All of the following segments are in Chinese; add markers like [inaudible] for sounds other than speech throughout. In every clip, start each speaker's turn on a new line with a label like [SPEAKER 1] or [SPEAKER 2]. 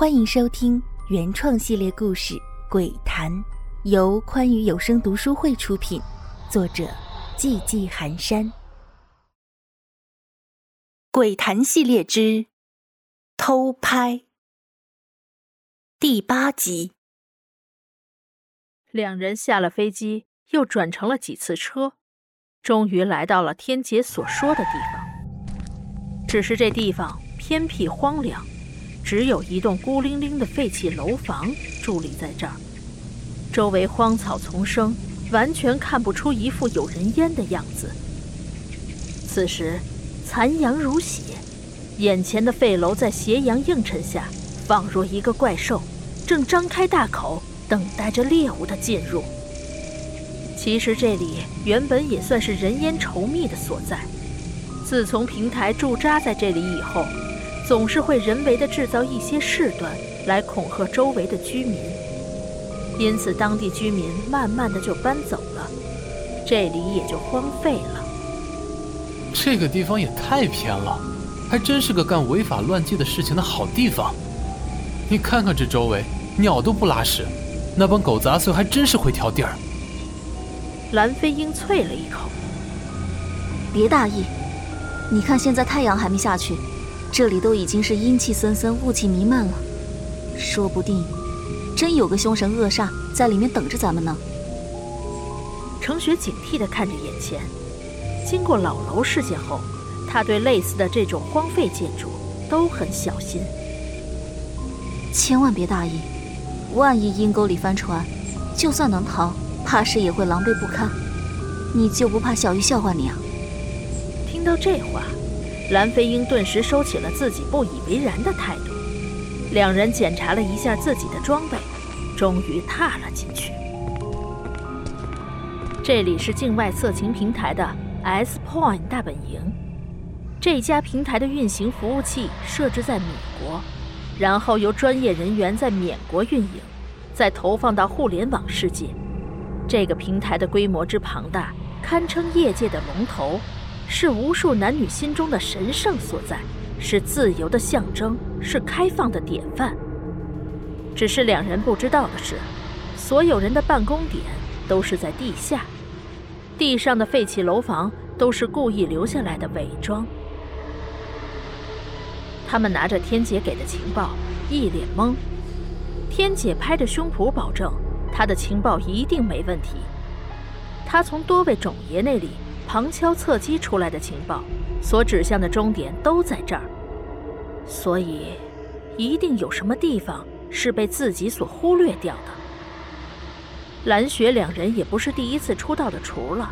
[SPEAKER 1] 欢迎收听原创系列故事《鬼谈》，由宽裕有声读书会出品，作者寂寂寒山。《鬼谈》系列之偷拍第八集。
[SPEAKER 2] 两人下了飞机，又转乘了几次车，终于来到了天杰所说的地方。只是这地方偏僻荒凉。只有一栋孤零零的废弃楼房伫立在这儿，周围荒草丛生，完全看不出一副有人烟的样子。此时，残阳如血，眼前的废楼在斜阳映衬下，仿若一个怪兽，正张开大口等待着猎物的进入。其实这里原本也算是人烟稠密的所在，自从平台驻扎在这里以后。总是会人为的制造一些事端来恐吓周围的居民，因此当地居民慢慢的就搬走了，这里也就荒废了。
[SPEAKER 3] 这个地方也太偏了，还真是个干违法乱纪的事情的好地方。你看看这周围，鸟都不拉屎，那帮狗杂碎还真是会挑地儿。
[SPEAKER 2] 蓝飞鹰啐了一口：“
[SPEAKER 4] 别大意，你看现在太阳还没下去。”这里都已经是阴气森森、雾气弥漫了，说不定真有个凶神恶煞在里面等着咱们呢。
[SPEAKER 2] 程雪警惕地看着眼前，经过老楼事件后，他对类似的这种荒废建筑都很小心，
[SPEAKER 4] 千万别大意，万一阴沟里翻船，就算能逃，怕是也会狼狈不堪。你就不怕小玉笑话你啊？
[SPEAKER 2] 听到这话。蓝飞鹰顿时收起了自己不以为然的态度，两人检查了一下自己的装备，终于踏了进去。这里是境外色情平台的 S Point 大本营，这家平台的运行服务器设置在美国，然后由专业人员在缅国运营，再投放到互联网世界。这个平台的规模之庞大，堪称业界的龙头。是无数男女心中的神圣所在，是自由的象征，是开放的典范。只是两人不知道的是，所有人的办公点都是在地下，地上的废弃楼房都是故意留下来的伪装。他们拿着天姐给的情报，一脸懵。天姐拍着胸脯保证，她的情报一定没问题。她从多位种爷那里。旁敲侧击出来的情报，所指向的终点都在这儿，所以一定有什么地方是被自己所忽略掉的。蓝雪两人也不是第一次出道的厨了，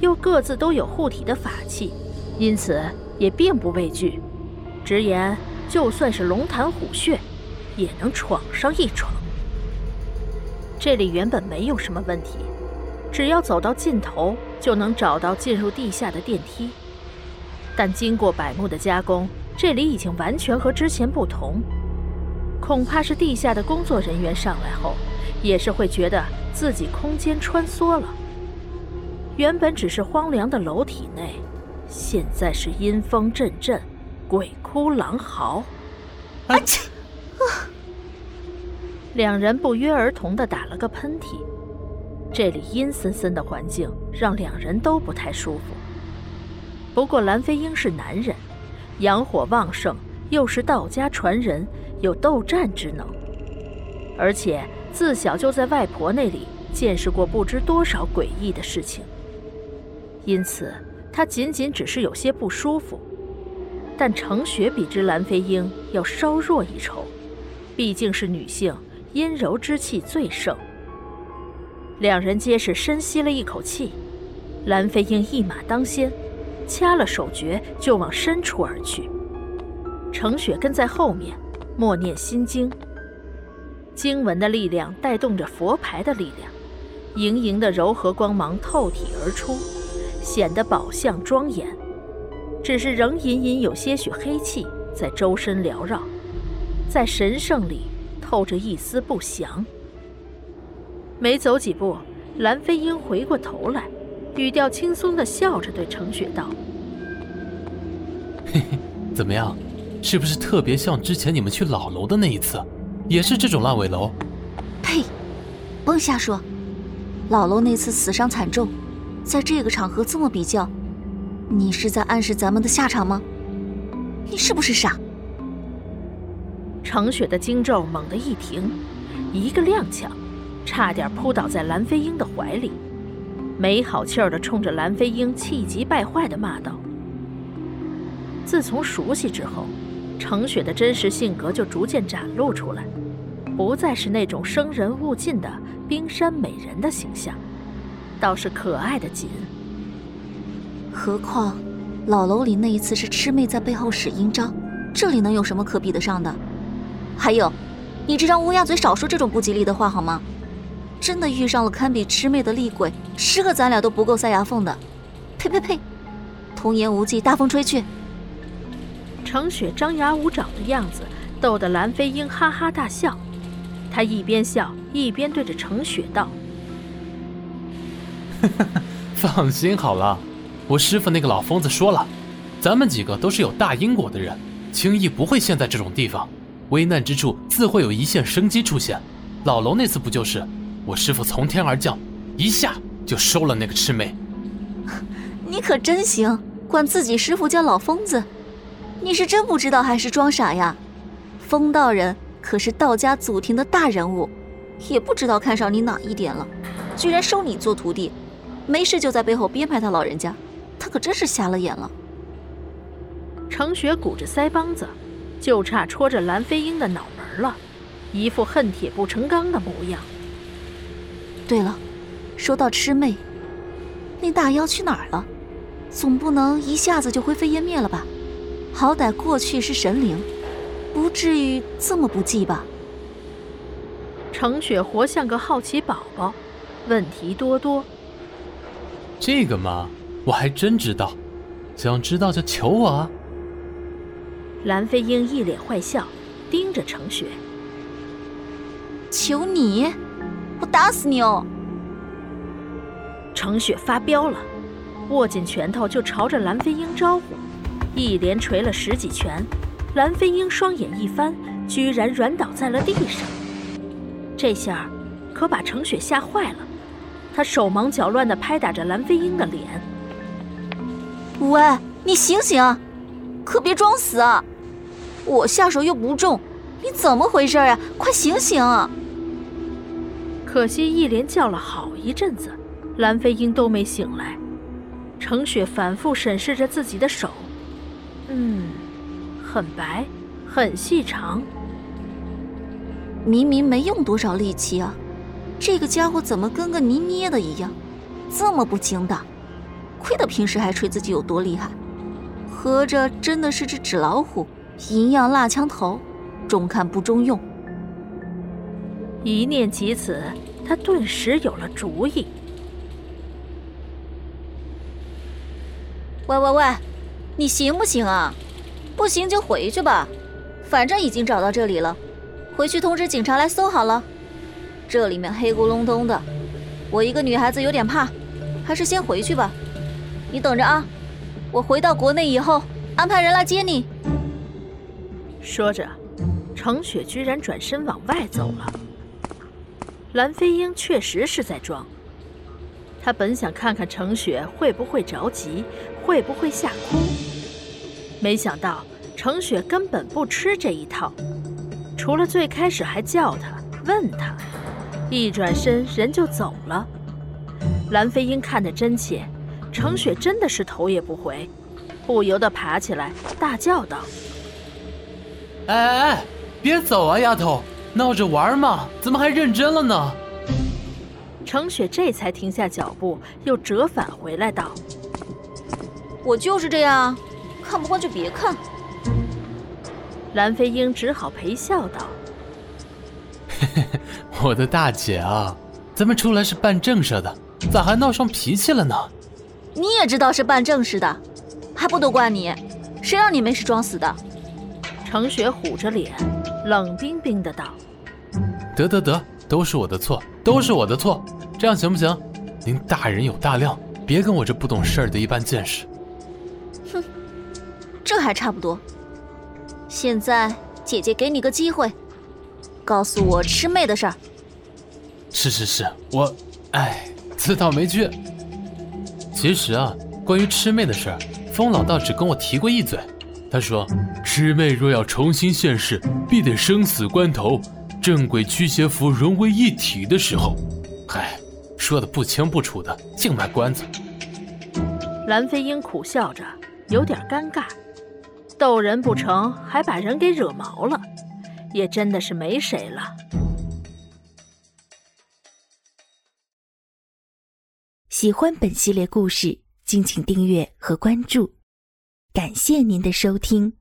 [SPEAKER 2] 又各自都有护体的法器，因此也并不畏惧，直言就算是龙潭虎穴，也能闯上一闯。这里原本没有什么问题。只要走到尽头，就能找到进入地下的电梯。但经过百木的加工，这里已经完全和之前不同。恐怕是地下的工作人员上来后，也是会觉得自己空间穿梭了。原本只是荒凉的楼体内，现在是阴风阵阵，鬼哭狼嚎。
[SPEAKER 3] 啊！
[SPEAKER 2] 两人不约而同地打了个喷嚏。这里阴森森的环境让两人都不太舒服。不过蓝飞鹰是男人，阳火旺盛，又是道家传人，有斗战之能，而且自小就在外婆那里见识过不知多少诡异的事情，因此他仅仅只是有些不舒服。但程雪比之蓝飞鹰要稍弱一筹，毕竟是女性，阴柔之气最盛。两人皆是深吸了一口气，蓝飞鹰一马当先，掐了手诀就往深处而去。程雪跟在后面，默念心经。经文的力量带动着佛牌的力量，盈盈的柔和光芒透体而出，显得宝相庄严。只是仍隐隐有些许黑气在周身缭绕，在神圣里透着一丝不祥。没走几步，蓝飞鹰回过头来，语调轻松的笑着对程雪道：“
[SPEAKER 3] 嘿嘿，怎么样，是不是特别像之前你们去老楼的那一次？”也是这种烂尾楼。
[SPEAKER 4] 呸！甭瞎说，老楼那次死伤惨重，在这个场合这么比较，你是在暗示咱们的下场吗？你是不是傻？
[SPEAKER 2] 程雪的惊咒猛地一停，一个踉跄，差点扑倒在蓝飞鹰的怀里，没好气儿的冲着蓝飞鹰气急败坏的骂道：“自从熟悉之后，程雪的真实性格就逐渐展露出来，不再是那种生人勿近的冰山美人的形象，倒是可爱的紧。
[SPEAKER 4] 何况，老楼里那一次是魑魅在背后使阴招，这里能有什么可比得上的？”还有，你这张乌鸦嘴少说这种不吉利的话好吗？真的遇上了堪比魑魅的厉鬼，十个咱俩都不够塞牙缝的。呸呸呸！童言无忌，大风吹去。
[SPEAKER 2] 程雪张牙舞爪的样子逗得蓝飞鹰哈哈大笑，他一边笑一边对着程雪道：“ [laughs]
[SPEAKER 3] 放心好了，我师傅那个老疯子说了，咱们几个都是有大因果的人，轻易不会陷在这种地方。”危难之处自会有一线生机出现，老楼那次不就是？我师傅从天而降，一下就收了那个魑魅。[laughs]
[SPEAKER 4] 你可真行，管自己师傅叫老疯子，你是真不知道还是装傻呀？风道人可是道家祖庭的大人物，也不知道看上你哪一点了，居然收你做徒弟，没事就在背后编排他老人家，他可真是瞎了眼了。
[SPEAKER 2] 程雪鼓着腮帮子。就差戳着蓝飞鹰的脑门了，一副恨铁不成钢的模样。
[SPEAKER 4] 对了，说到魑魅，那大妖去哪儿了？总不能一下子就灰飞烟灭了吧？好歹过去是神灵，不至于这么不济吧？
[SPEAKER 2] 程雪活像个好奇宝宝，问题多多。
[SPEAKER 3] 这个嘛，我还真知道，想知道就求我啊。
[SPEAKER 2] 蓝飞鹰一脸坏笑，盯着程雪。
[SPEAKER 4] 求你，我打死你哦！
[SPEAKER 2] 程雪发飙了，握紧拳头就朝着蓝飞鹰招呼，一连捶了十几拳。蓝飞鹰双眼一翻，居然软倒在了地上。这下可把程雪吓坏了，她手忙脚乱地拍打着蓝飞鹰的脸：“
[SPEAKER 4] 喂，你醒醒，可别装死啊！”我下手又不重，你怎么回事啊？快醒醒！
[SPEAKER 2] 可惜一连叫了好一阵子，蓝飞鹰都没醒来。程雪反复审视着自己的手，嗯，很白，很细长。
[SPEAKER 4] 明明没用多少力气啊，这个家伙怎么跟个泥捏的一样，这么不经打？亏得平时还吹自己有多厉害，合着真的是只纸老虎。银样蜡枪头，中看不中用。
[SPEAKER 2] 一念及此，他顿时有了主意。
[SPEAKER 4] 喂喂喂，你行不行啊？不行就回去吧，反正已经找到这里了，回去通知警察来搜好了。这里面黑咕隆咚的，我一个女孩子有点怕，还是先回去吧。你等着啊，我回到国内以后安排人来接你。
[SPEAKER 2] 说着，程雪居然转身往外走了。蓝飞鹰确实是在装，他本想看看程雪会不会着急，会不会吓哭，没想到程雪根本不吃这一套，除了最开始还叫他、问他，一转身人就走了。蓝飞鹰看得真切，程雪真的是头也不回，不由得爬起来大叫道。
[SPEAKER 3] 哎哎哎！别走啊，丫头，闹着玩嘛，怎么还认真了呢？
[SPEAKER 2] 程雪这才停下脚步，又折返回来道：“
[SPEAKER 4] 我就是这样，看不惯就别看。”
[SPEAKER 2] 蓝飞鹰只好陪笑道：“
[SPEAKER 3] 嘿嘿嘿，我的大姐啊，咱们出来是办正事的，咋还闹上脾气了呢？
[SPEAKER 4] 你也知道是办正事的，还不都怪你？谁让你没事装死的？”
[SPEAKER 2] 程雪虎着脸，冷冰冰的道：“
[SPEAKER 3] 得得得，都是我的错，都是我的错，这样行不行？您大人有大量，别跟我这不懂事儿的一般见识。”
[SPEAKER 4] 哼，这还差不多。现在姐姐给你个机会，告诉我魑妹的事儿。
[SPEAKER 3] 是是是，我，哎，自讨没趣。其实啊，关于魑魅的事儿，风老道只跟我提过一嘴。他说，师妹若要重新现世，必得生死关头，正鬼驱邪符融为一体的时候。嗨，说的不清不楚的，净卖关子。
[SPEAKER 2] 蓝飞鹰苦笑着，有点尴尬。逗人不成，还把人给惹毛了，也真的是没谁了。
[SPEAKER 1] 喜欢本系列故事，敬请订阅和关注，感谢您的收听。